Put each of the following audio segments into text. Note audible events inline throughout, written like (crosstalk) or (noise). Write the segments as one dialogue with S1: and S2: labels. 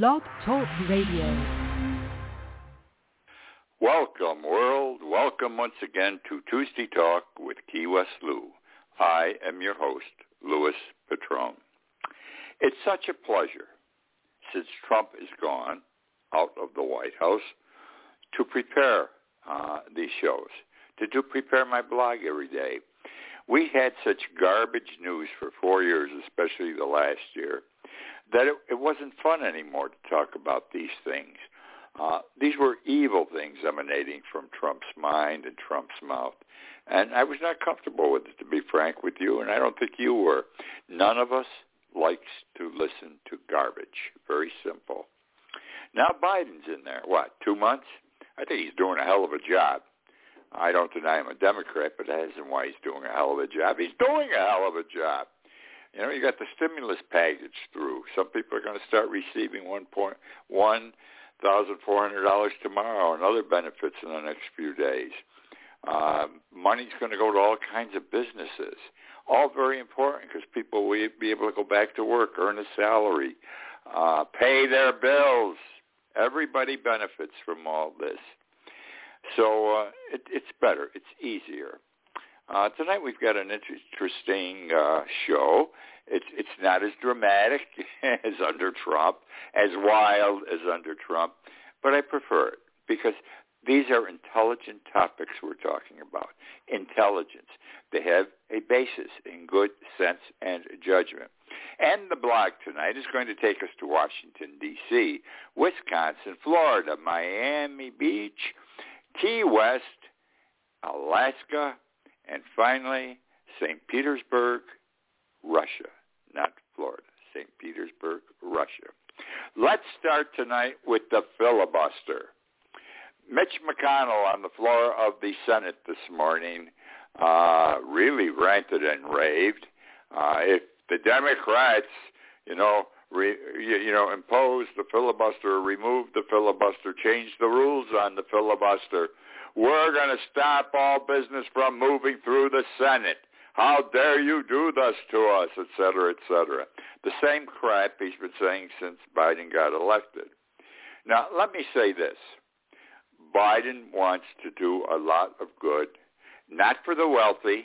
S1: Blog Talk Radio.
S2: Welcome, world. Welcome once again to Tuesday Talk with Key West Lou. I am your host, Louis Petrone. It's such a pleasure, since Trump is gone out of the White House, to prepare uh, these shows, to prepare my blog every day. We had such garbage news for four years, especially the last year, that it, it wasn't fun anymore to talk about these things. Uh, these were evil things emanating from Trump's mind and Trump's mouth. And I was not comfortable with it, to be frank with you, and I don't think you were. None of us likes to listen to garbage. Very simple. Now Biden's in there. What, two months? I think he's doing a hell of a job. I don't deny him a Democrat, but that isn't why he's doing a hell of a job. He's doing a hell of a job. You know, you got the stimulus package through. Some people are going to start receiving one point one thousand four hundred dollars tomorrow and other benefits in the next few days. Um, money's going to go to all kinds of businesses. All very important because people will be able to go back to work, earn a salary, uh, pay their bills. Everybody benefits from all this. So uh, it, it's better. It's easier. Uh, tonight we've got an interesting uh, show. It's it's not as dramatic (laughs) as under Trump, as wild as under Trump, but I prefer it because these are intelligent topics we're talking about. Intelligence. They have a basis in good sense and judgment. And the blog tonight is going to take us to Washington, D.C., Wisconsin, Florida, Miami Beach, Key West, Alaska, and finally, St. Petersburg, Russia, not Florida, St. Petersburg, Russia. Let's start tonight with the filibuster. Mitch McConnell on the floor of the Senate this morning uh, really ranted and raved. Uh, if the Democrats, you know, re, you, you know, impose the filibuster, remove the filibuster, change the rules on the filibuster, we're going to stop all business from moving through the Senate. How dare you do this to us, et cetera, et cetera. The same crap he's been saying since Biden got elected. Now, let me say this. Biden wants to do a lot of good, not for the wealthy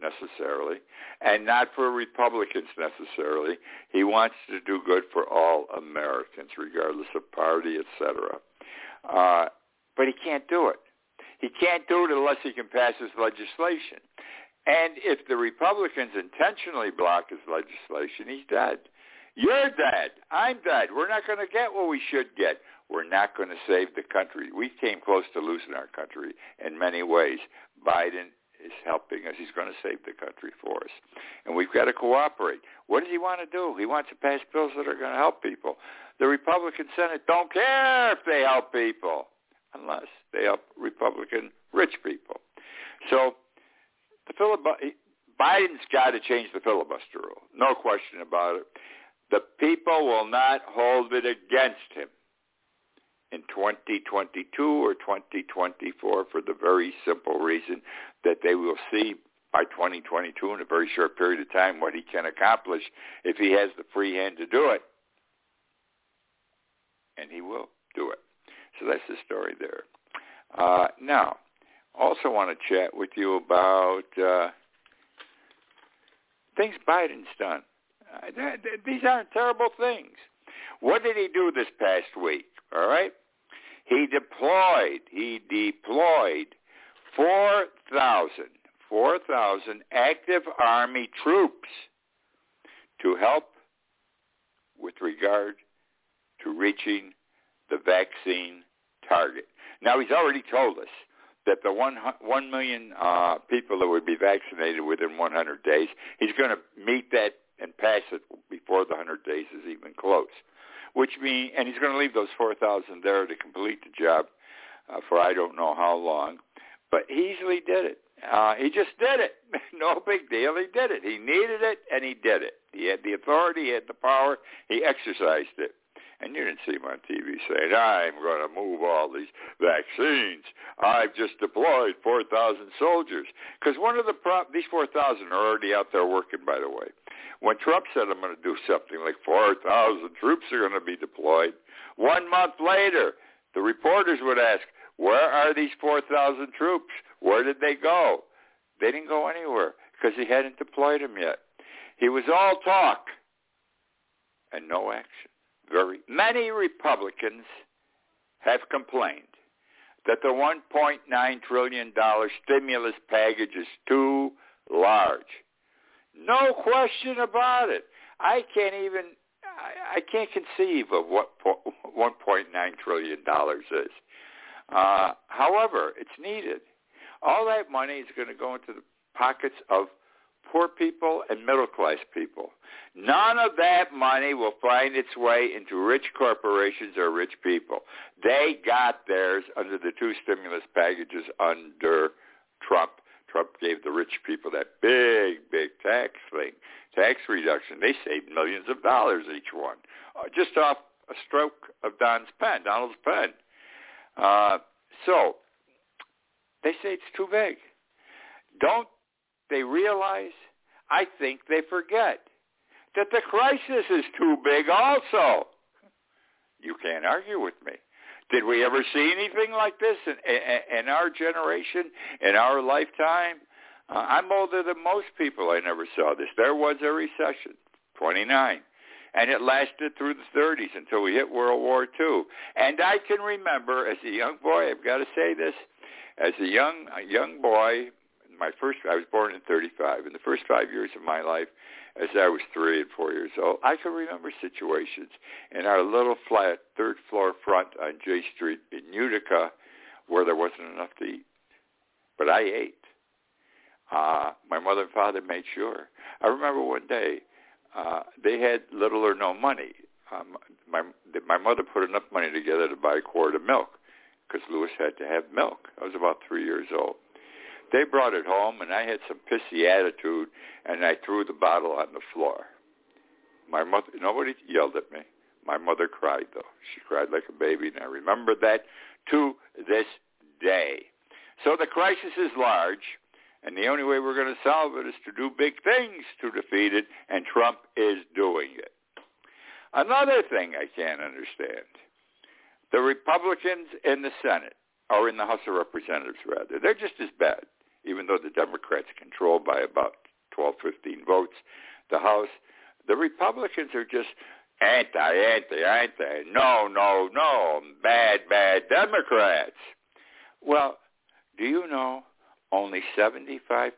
S2: necessarily, and not for Republicans necessarily. He wants to do good for all Americans, regardless of party, etc. Uh, but he can't do it. He can't do it unless he can pass his legislation. And if the Republicans intentionally block his legislation, he's dead. You're dead. I'm dead. We're not going to get what we should get. We're not going to save the country. We came close to losing our country in many ways. Biden is helping us. He's going to save the country for us. And we've got to cooperate. What does he want to do? He wants to pass bills that are going to help people. The Republican Senate don't care if they help people unless they help Republican rich people. So the filibuster, Biden's got to change the filibuster rule. No question about it. The people will not hold it against him in 2022 or 2024 for the very simple reason that they will see by 2022 in a very short period of time what he can accomplish if he has the free hand to do it. And he will do it. So that's the story there. Uh, now, also want to chat with you about uh, things Biden's done. Uh, th- th- these aren't terrible things. What did he do this past week? All right, he deployed. He deployed four thousand, four thousand active army troops to help with regard to reaching the vaccine target. Now he's already told us that the one one million uh, people that would be vaccinated within 100 days, he's going to meet that and pass it before the 100 days is even close. Which means, and he's going to leave those 4,000 there to complete the job uh, for I don't know how long, but he easily did it. Uh, he just did it. (laughs) no big deal. He did it. He needed it, and he did it. He had the authority. He had the power. He exercised it. And you didn't see him on TV saying, I'm going to move all these vaccines. I've just deployed 4,000 soldiers. Because one of the pro- these 4,000 are already out there working, by the way. When Trump said I'm going to do something like 4,000 troops are going to be deployed, one month later, the reporters would ask, where are these 4,000 troops? Where did they go? They didn't go anywhere because he hadn't deployed them yet. He was all talk and no action. Very many Republicans have complained that the 1.9 trillion dollar stimulus package is too large. No question about it. I can't even I, I can't conceive of what (laughs) 1.9 trillion dollars is. Uh, however, it's needed. All that money is going to go into the pockets of poor people and middle class people. None of that money will find its way into rich corporations or rich people. They got theirs under the two stimulus packages under Trump. Trump gave the rich people that big, big tax thing, tax reduction. They saved millions of dollars each one, uh, just off a stroke of Don's pen, Donald's pen. Uh, so they say it's too big. Don't they realize? I think they forget that the crisis is too big also. You can't argue with me. Did we ever see anything like this in, in, in our generation, in our lifetime? Uh, I'm older than most people. I never saw this. There was a recession, 29, and it lasted through the 30s until we hit World War II. And I can remember, as a young boy, I've got to say this, as a young a young boy, my first I was born in 35. In the first five years of my life, as I was three and four years old, I can remember situations in our little flat third floor front on J Street in Utica where there wasn't enough to eat, but I ate. Uh, my mother and father made sure. I remember one day uh, they had little or no money. Um, my my mother put enough money together to buy a quart of milk because Louis had to have milk. I was about three years old. They brought it home, and I had some pissy attitude, and I threw the bottle on the floor. My mother, nobody yelled at me. My mother cried, though. She cried like a baby, and I remember that to this day. So the crisis is large, and the only way we're going to solve it is to do big things to defeat it, and Trump is doing it. Another thing I can't understand, the Republicans in the Senate, or in the House of Representatives, rather, they're just as bad even though the Democrats control by about 12, 15 votes the House, the Republicans are just anti, anti, anti, no, no, no, bad, bad Democrats. Well, do you know only 75%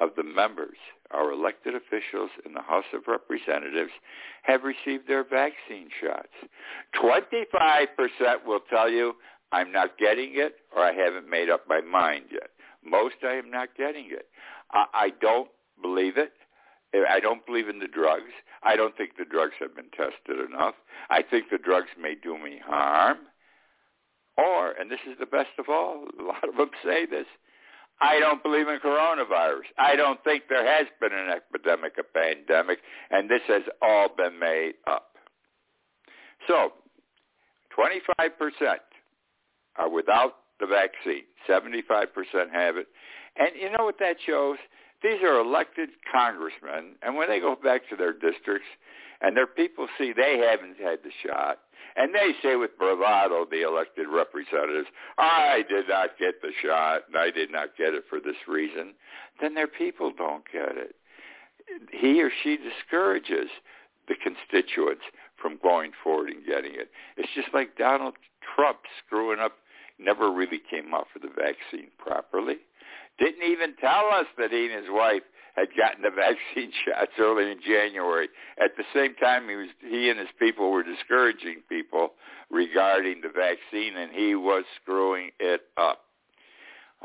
S2: of the members, our elected officials in the House of Representatives, have received their vaccine shots. 25% will tell you I'm not getting it or I haven't made up my mind yet. Most I am not getting it. I, I don't believe it. I don't believe in the drugs. I don't think the drugs have been tested enough. I think the drugs may do me harm. Or, and this is the best of all, (laughs) a lot of them say this, I don't believe in coronavirus. I don't think there has been an epidemic, a pandemic, and this has all been made up. So, 25% are without the vaccine. 75% have it. And you know what that shows? These are elected congressmen, and when they go back to their districts and their people see they haven't had the shot, and they say with bravado, the elected representatives, I did not get the shot, and I did not get it for this reason, then their people don't get it. He or she discourages the constituents from going forward and getting it. It's just like Donald Trump screwing up never really came out for the vaccine properly. Didn't even tell us that he and his wife had gotten the (laughs) vaccine shots early in January. At the same time, he was he and his people were discouraging people regarding the vaccine, and he was screwing it up.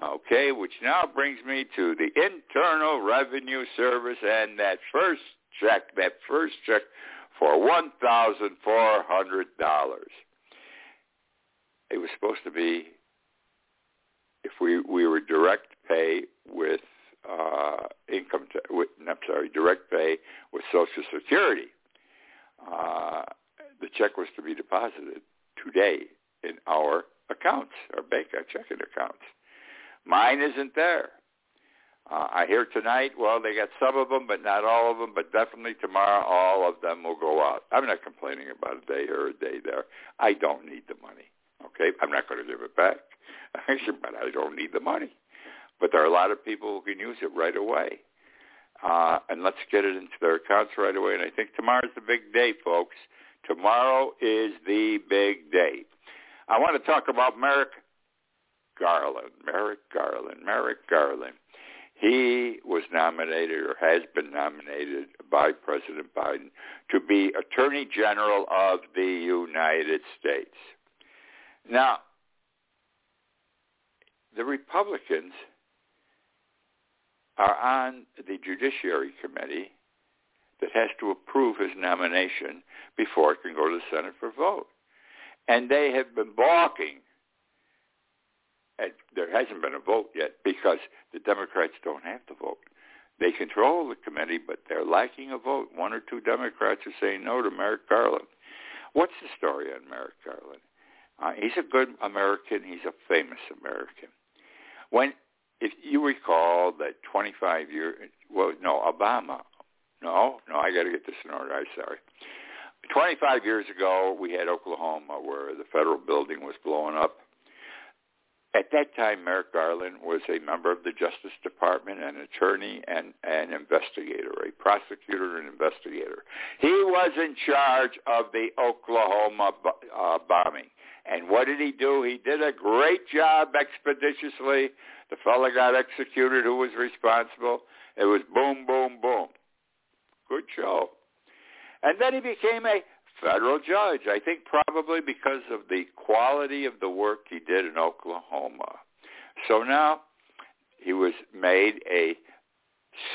S2: Okay, which now brings me to the Internal Revenue Service and that first check, that first check for one thousand four hundred dollars it was supposed to be if we we were direct pay with uh, income, t- with, I'm sorry, direct pay with Social Security. Uh, the check was to be deposited today in our accounts, our bank our checking accounts. Mine isn't there. Uh, I hear tonight, well, they got some of them, but not all of them, but definitely tomorrow all of them will go out. I'm not complaining about a day here or a day there. I don't need the money. Okay? I'm not going to give it back. (laughs) but I don't need the money. But there are a lot of people who can use it right away. Uh, and let's get it into their accounts right away. And I think tomorrow's the big day, folks. Tomorrow is the big day. I want to talk about Merrick Garland. Merrick Garland. Merrick Garland. He was nominated or has been nominated by President Biden to be Attorney General of the United States. Now, the Republicans are on the Judiciary Committee that has to approve his nomination before it can go to the Senate for vote. And they have been balking. And there hasn't been a vote yet because the Democrats don't have to vote. They control the committee, but they're lacking a vote. One or two Democrats are saying no to Merrick Garland. What's the story on Merrick Garland? Uh, he's a good American. He's a famous American. When, if you recall that 25 years, well, no, Obama, no, no, I got to get this in order. I'm sorry. 25 years ago, we had Oklahoma where the federal building was blowing up. At that time, Merrick Garland was a member of the Justice Department, an attorney, and an investigator, a prosecutor and investigator. He was in charge of the Oklahoma uh, bombing. And what did he do? He did a great job expeditiously. The fellow got executed who was responsible. It was boom, boom, boom. Good show. And then he became a federal judge, I think probably because of the quality of the work he did in Oklahoma. So now he was made a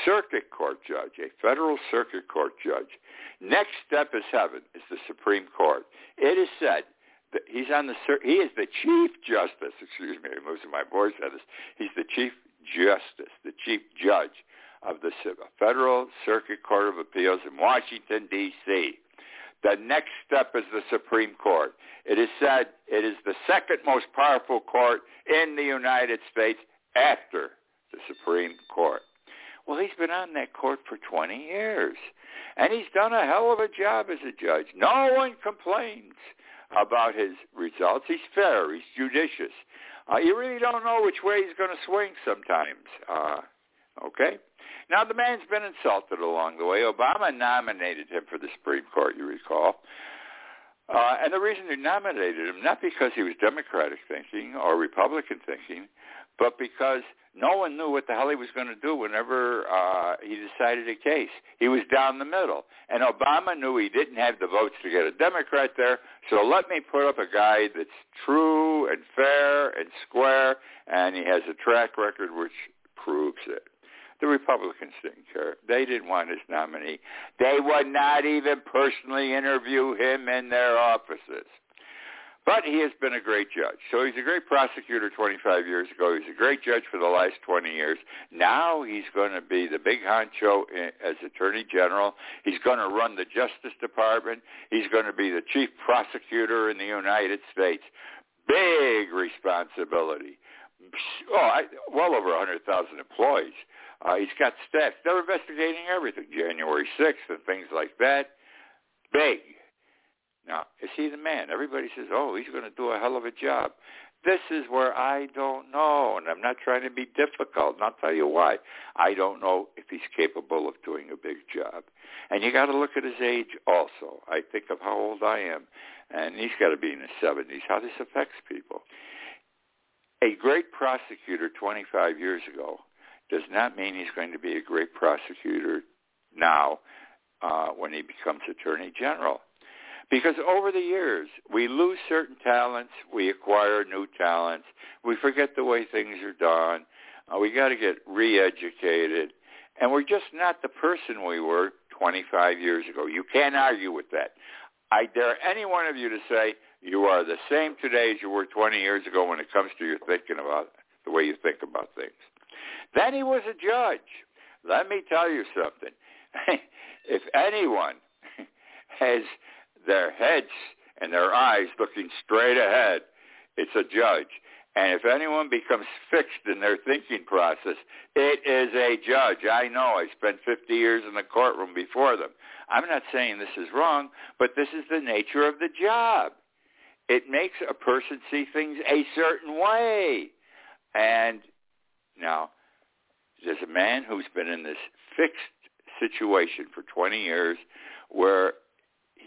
S2: circuit court judge, a federal circuit court judge. Next step is heaven, is the Supreme Court. It is said he's on the he is the chief justice. Excuse me, I'm losing my voice on this. He's the chief justice, the chief judge of the Federal Circuit Court of Appeals in Washington, D.C. The next step is the Supreme Court. It is said it is the second most powerful court in the United States after the Supreme Court. Well, he's been on that court for 20 years, and he's done a hell of a job as a judge. No one complains about his results. He's fair. He's judicious. Uh, you really don't know which way he's going to swing sometimes. Uh, okay? Now, the man's been insulted along the way. Obama nominated him for the Supreme Court, you recall. Uh, and the reason they nominated him, not because he was Democratic thinking or Republican thinking, but because no one knew what the hell he was going to do whenever uh, he decided a case. He was down the middle. And Obama knew he didn't have the votes to get a Democrat there, so let me put up a guy that's true and fair and square, and he has a track record which proves it. The Republicans didn't care. They didn't want his nominee. They would not even personally interview him in their offices. But he has been a great judge. So he's a great prosecutor 25 years ago. He's a great judge for the last 20 years. Now he's going to be the big honcho as Attorney General. He's going to run the Justice Department. He's going to be the chief prosecutor in the United States. Big responsibility. Oh, I, well over 100,000 employees. Uh, he's got staff. They're investigating everything, January 6th and things like that. Big. Now, is he the man? Everybody says, oh, he's going to do a hell of a job. This is where I don't know, and I'm not trying to be difficult, and I'll tell you why. I don't know if he's capable of doing a big job. And you got to look at his age also. I think of how old I am, and he's got to be in his 70s, how this affects people. A great prosecutor 25 years ago does not mean he's going to be a great prosecutor now uh, when he becomes attorney general. Because over the years, we lose certain talents, we acquire new talents, we forget the way things are done, uh, we got to get re-educated, and we're just not the person we were 25 years ago. You can't argue with that. I dare any one of you to say you are the same today as you were 20 years ago when it comes to your thinking about the way you think about things. Then he was a judge. Let me tell you something. (laughs) if anyone (laughs) has their heads and their eyes looking straight ahead, it's a judge. And if anyone becomes fixed in their thinking process, it is a judge. I know. I spent 50 years in the courtroom before them. I'm not saying this is wrong, but this is the nature of the job. It makes a person see things a certain way. And now, there's a man who's been in this fixed situation for 20 years where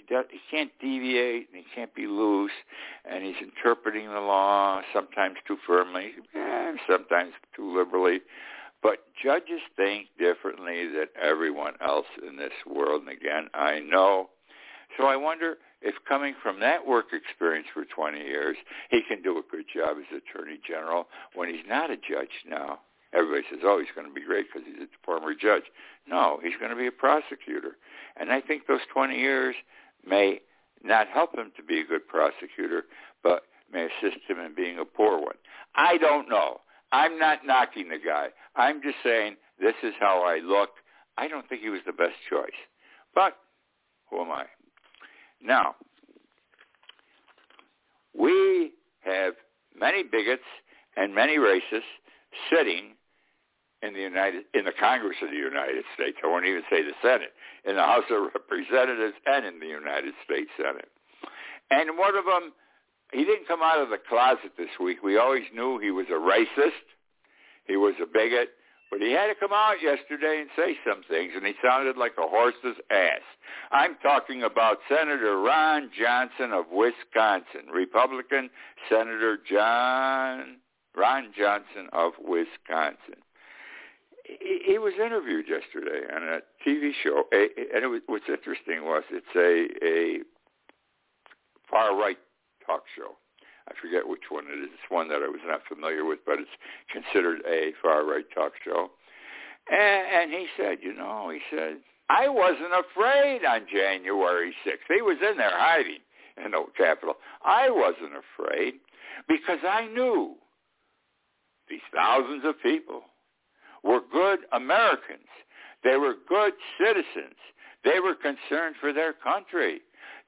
S2: he can't deviate and he can't be loose, and he's interpreting the law sometimes too firmly, eh, sometimes too liberally. But judges think differently than everyone else in this world. And again, I know. So I wonder if coming from that work experience for 20 years, he can do a good job as Attorney General when he's not a judge now. Everybody says, oh, he's going to be great because he's a former judge. No, he's going to be a prosecutor. And I think those 20 years may not help him to be a good prosecutor, but may assist him in being a poor one. I don't know. I'm not knocking the guy. I'm just saying this is how I look. I don't think he was the best choice. But who am I? Now, we have many bigots and many racists sitting in the United in the Congress of the United States. I won't even say the Senate, in the House of Representatives and in the United States Senate. And one of them, he didn't come out of the closet this week. We always knew he was a racist. He was a bigot. But he had to come out yesterday and say some things, and he sounded like a horse's ass. I'm talking about Senator Ron Johnson of Wisconsin, Republican Senator John Ron Johnson of Wisconsin he, was interviewed yesterday on a TV show, and it was, what's interesting was it's a a far right talk show. I forget which one it is. It's one that I was not familiar with, but it's considered a far right talk show. And, and he said, you know, he said, I wasn't afraid on January 6th. He was in there hiding in the Capitol. I wasn't afraid because I knew these thousands of people were good Americans. They were good citizens. They were concerned for their country.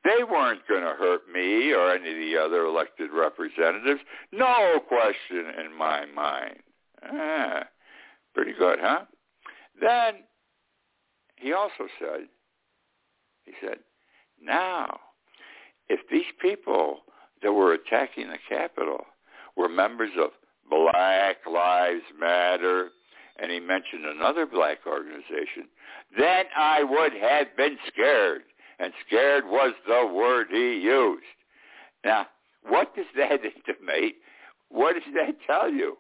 S2: They weren't going to hurt me or any of the other elected representatives. No question in my mind. Ah, pretty good, huh? Then he also said, he said, now, if these people that were attacking the Capitol were members of Black Lives Matter, and he mentioned another black organization, then I would have been scared. And scared was the word he used. Now, what does that (laughs) intimate? What does that tell you?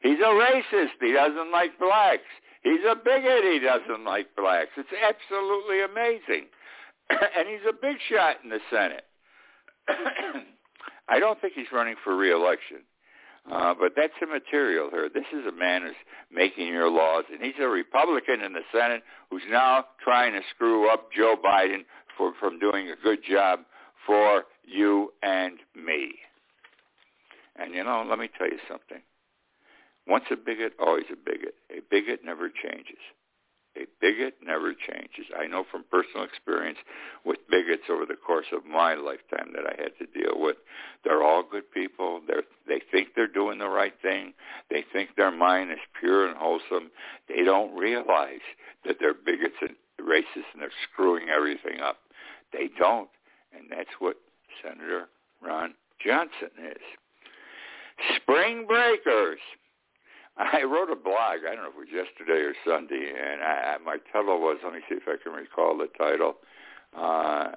S2: He's a racist. He doesn't like blacks. He's a bigot. He doesn't like blacks. It's absolutely amazing. (clears throat) and he's a big shot in the Senate. (clears throat) I don't think he's running for reelection. Uh, but that's immaterial here. This is a man who's making your laws, and he's a Republican in the Senate who's now trying to screw up Joe Biden for, from doing a good job for you and me. And you know, let me tell you something. Once a bigot, always a bigot. A bigot never changes. A bigot never changes. I know from personal experience with bigots over the course of my lifetime that I had to deal with. They're all good people. They they think they're doing the right thing. They think their mind is pure and wholesome. They don't realize that they're bigots and racists and they're screwing everything up. They don't, and that's what Senator Ron Johnson is. Spring breakers. I wrote a blog. I don't know if it was yesterday or Sunday, and I, my title was. Let me see if I can recall the title. Uh,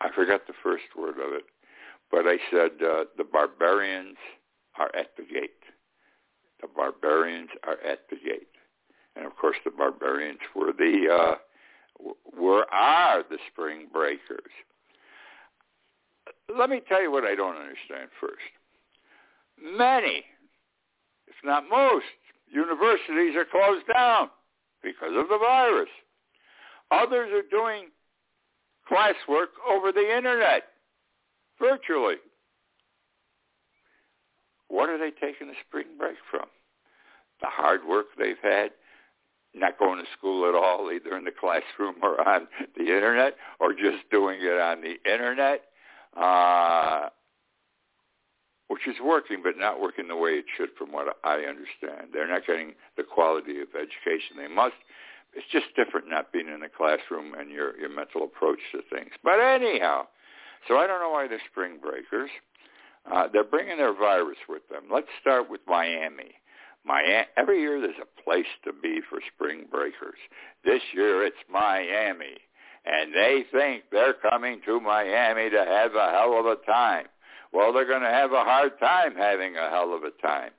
S2: I forgot the first word of it, but I said uh, the barbarians are at the gate. The barbarians are at the gate, and of course the barbarians were the uh, were are the spring breakers. Let me tell you what I don't understand first. Many not most, universities are closed down because of the virus. Others are doing classwork over the internet, virtually. What are they taking a spring break from? The hard work they've had not going to school at all, either in the classroom or on the internet, or just doing it on the internet, uh, which is working, but not working the way it should, from what I understand. They're not getting the quality of education they must. It's just different not being in the classroom and your your mental approach to things. But anyhow, so I don't know why they're spring breakers. Uh, they're bringing their virus with them. Let's start with Miami. Miami. Every year there's a place to be for spring breakers. This year it's Miami, and they think they're coming to Miami to have a hell of a time. Well, they're going to have a hard time having a hell of a time.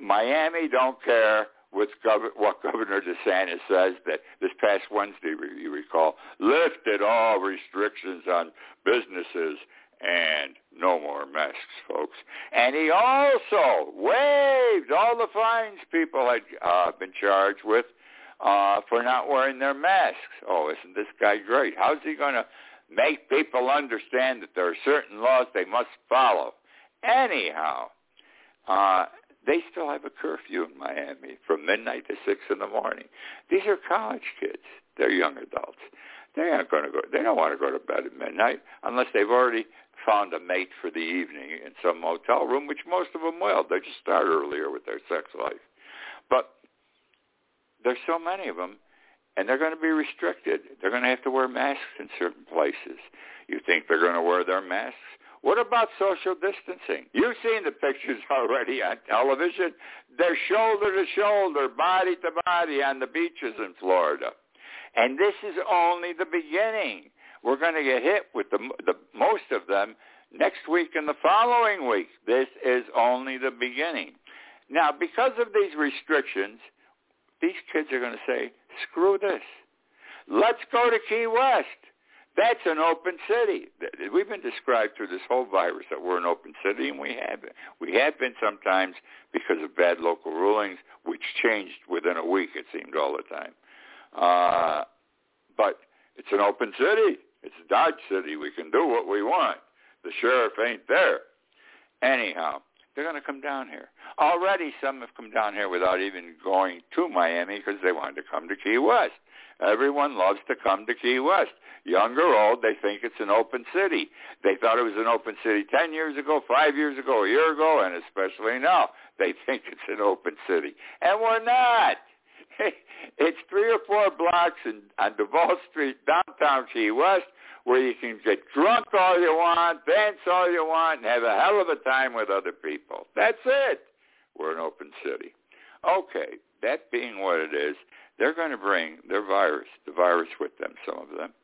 S2: Miami don't care what, Gov- what Governor DeSantis says that this past Wednesday, you recall, lifted all restrictions on businesses and no more masks, folks. And he also waived all the fines people had uh, been charged with uh, for not wearing their masks. Oh, isn't this guy great? How's he going to make people understand that there are certain laws they must follow? Anyhow, uh, they still have a curfew in Miami from midnight to six in the morning. These are college kids. They're young adults. They aren't going to go. They don't want to go to bed at midnight unless they've already found a mate for the evening in some motel room, which most of them will. They just start earlier with their sex life. But there's so many of them, and they're going to be restricted. They're going to have to wear masks in certain places. You think they're going to wear their masks? What about social distancing? You've seen the pictures (laughs) already on television. They're shoulder to shoulder, body to body on the beaches in Florida. And this is only the beginning. We're going to get hit with the, the most of them next week and the following week. This is only the beginning. Now, because of these restrictions, these kids are going to say, screw this. Let's go to Key West. That's an open city. We've been described through this whole virus that we're an open city, and we have been. We have been sometimes because of bad local rulings, which changed within a week, it seemed all the time. Uh, but it's an open city. It's Dodge City. We can do what we want. The sheriff ain't there. Anyhow, they're going to come down here. Already some have come down here without even going to Miami because they wanted to come to Key West. Everyone loves to come to Key West. Young or old, they think it's an open city. They thought it was an open city 10 years ago, 5 years ago, a year ago, and especially now. They (laughs) think it's an open city. And we're not. (laughs) it's three or four blocks in, on Duval Street, downtown Key West, where you can get drunk all you want, dance all you want, and have a hell of a time with other people. That's it. We're an open city. Okay, that being what it is, they're going to bring their virus, the virus with them, some of them.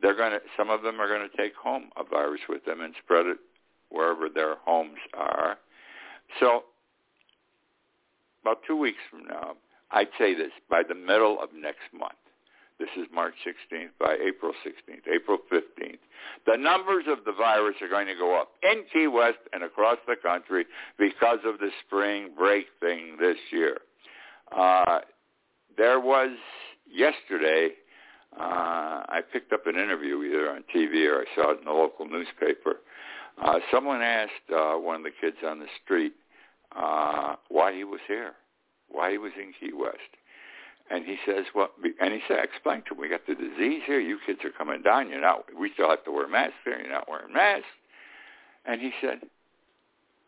S2: They're going to, some of them are going to take home a virus with them and spread it wherever their homes are. So about two weeks from now, I'd say this, by the middle of next month, this is March 16th, by April 16th, April 15th, the numbers of the virus are going to go up in Key West and across the country because of the spring break thing this year. Uh, there was yesterday, uh, I picked up an interview either on TV or I saw it in the local newspaper. Uh, someone asked uh, one of the kids on the street uh, why he was here why he was in Key West. And he says, well, and he said, explain to him, we got the disease here. You kids are coming down. You're not, we still have to wear masks here. You're not wearing masks. And he said,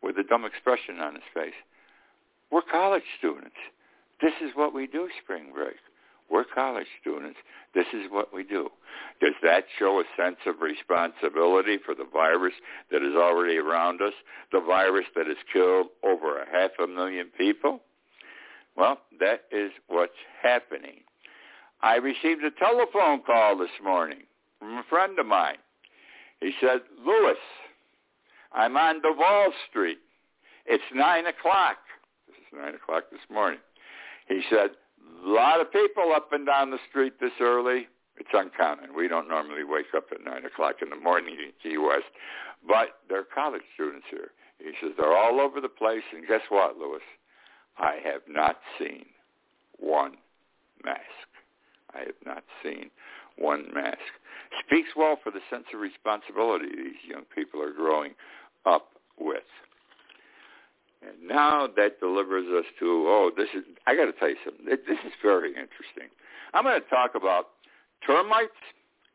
S2: with a dumb expression on his face, we're college students. This is what we do spring break. We're college students. This is what we do. Does that show a sense of responsibility for the virus that is already around us, the virus that has killed over a half a million people? Well, that is what's happening. I received a telephone call this morning from a friend of mine. He said, Louis, I'm on Duval Street. It's 9 o'clock. This is 9 o'clock this morning. He said, a lot of people up and down the street this early. It's uncommon. We don't normally wake up at 9 o'clock in the morning in Key West. But there are college students here. He says, they're all over the place. And guess what, Louis? I have not seen one mask. I have not seen one mask. Speaks well for the sense of responsibility these young people are growing up with. And now that delivers us to, oh, this is, I got to tell you something. This is very interesting. I'm going to talk about termites,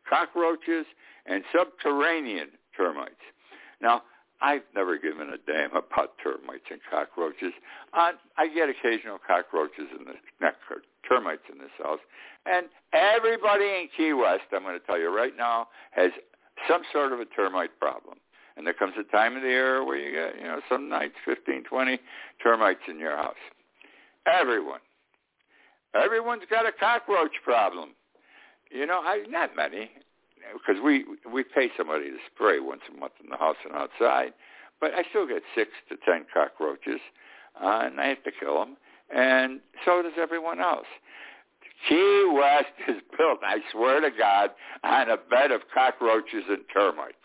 S2: cockroaches, and subterranean termites. Now, I've never given a damn about termites and cockroaches. Uh, I get occasional cockroaches in this, not termites in this house, and everybody in Key West, I'm going to tell you right now, has some sort of a termite problem. And there comes a time of the year where you get, you know, some nights 15, 20 termites in your house. Everyone. Everyone's got a cockroach problem. You know, I, not many because we we pay somebody to spray once a month in the house and outside, but I still get six to ten cockroaches, uh, and I have to kill them, and so does everyone else. Key West (laughs) is built, I swear to God, on a bed of cockroaches and termites.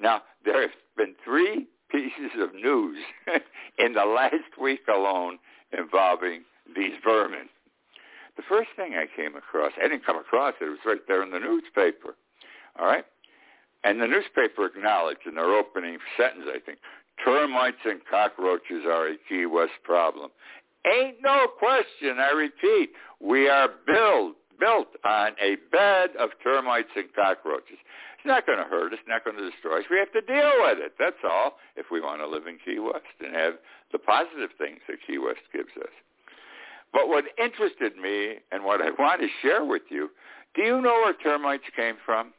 S2: Now, there have been three pieces of news (laughs) in the last week alone involving these vermin. The first thing I came across, I didn't come across it, it was right there in the newspaper. All right? And the newspaper acknowledged in their opening sentence, I think, termites and cockroaches are a Key West problem. Ain't no question, I repeat, we are built, built on a bed of termites and cockroaches. It's not going to hurt us, it's not going to destroy us. We have to deal with it, that's all, if we want to live in Key West and have the positive things that Key West gives us. But what interested me and what I (laughs) want to share with you, do you know where termites came from?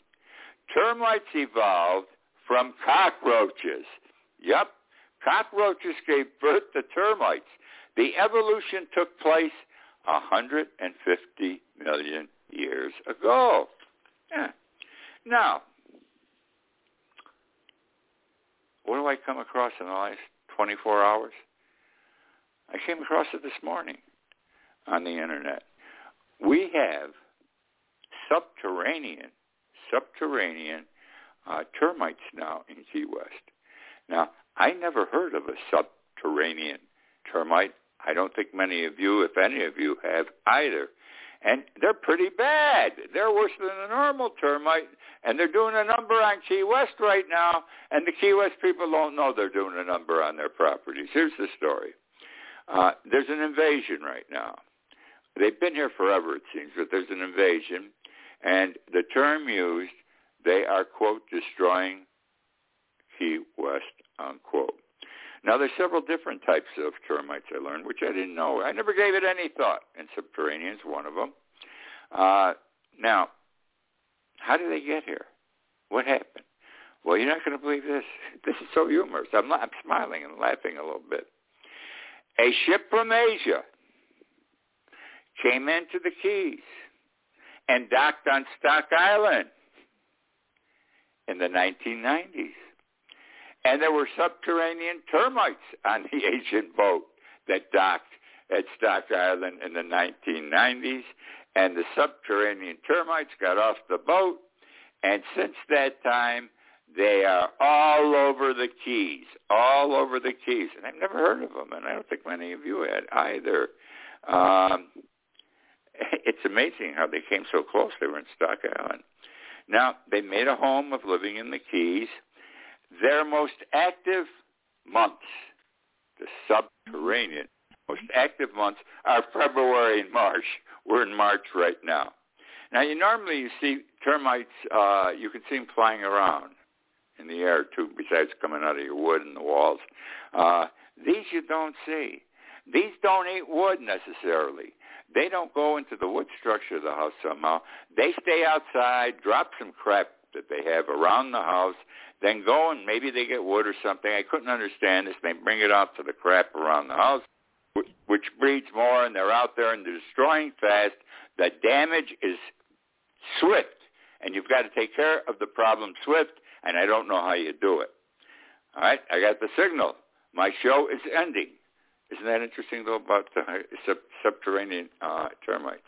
S2: Termites evolved from cockroaches. Yep, cockroaches gave birth to termites. The evolution took place 150 million years ago. Yeah. Now, what do I come across in the last 24 hours? I came across it this morning on the internet. We have subterranean, subterranean uh, termites now in Key West. Now, I never heard of a subterranean termite. I don't think many of you, if any of you, have either. And they're pretty bad. They're worse than a normal termite, and they're doing a number on Key West right now, and the Key West people don't know they're doing a number on their properties. Here's the story. Uh, there's an invasion right now. They've been here forever, it seems, but there's an invasion, and the term used, they are, quote, destroying Key West, unquote. Now, there's several different types of termites I learned, which I didn't know. I never gave it any thought, and subterranean's one of them. Uh, now, how did they get here? What happened? Well, you're not going to believe this. (laughs) This is so humorous. I'm, I'm smiling and laughing a little bit. A ship from Asia came into the Keys and docked on Stock Island in the 1990s. And there were subterranean termites on the (laughs) ancient boat that docked at Stock Island in the 1990s. And the subterranean termites got off the boat. And since that time, they are all over the Keys, all over the Keys. And I've never heard of them, and I don't think many of you had either. Um, (laughs) it's amazing how they came so close. They were in Stock Island. Now, they made a home of living in the Keys. Their most active months, the subterranean, most active months are February and March. We're in March right now. Now, you normally you see termites, uh, you can see them flying around in the air too, besides coming out of your wood and the walls. Uh, these you don't see. These don't eat wood necessarily. They don't go into the wood structure of the house somehow. They stay outside, drop some crap that they have around the house, then go and maybe they get wood or something. I couldn't understand this. They bring it out to the crap around the house, which breeds more, and they're out there and they're destroying fast. The damage is swift, and you've got to take care of the problem swift, and I don't know how you do it. All right, I got the signal. My show is ending. Isn't that interesting, though, about the sub- subterranean uh, termites?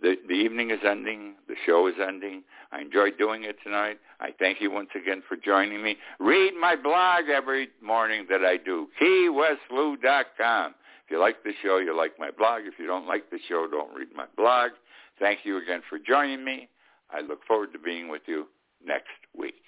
S2: The, the evening is ending. The show is ending. I enjoyed doing it tonight. I thank you once again for joining me. Read my blog every morning that I do, keywestlou.com. If you like the show, you like my blog. If you don't like the show, don't read my blog. Thank you again for joining me. I look forward to being with you next week.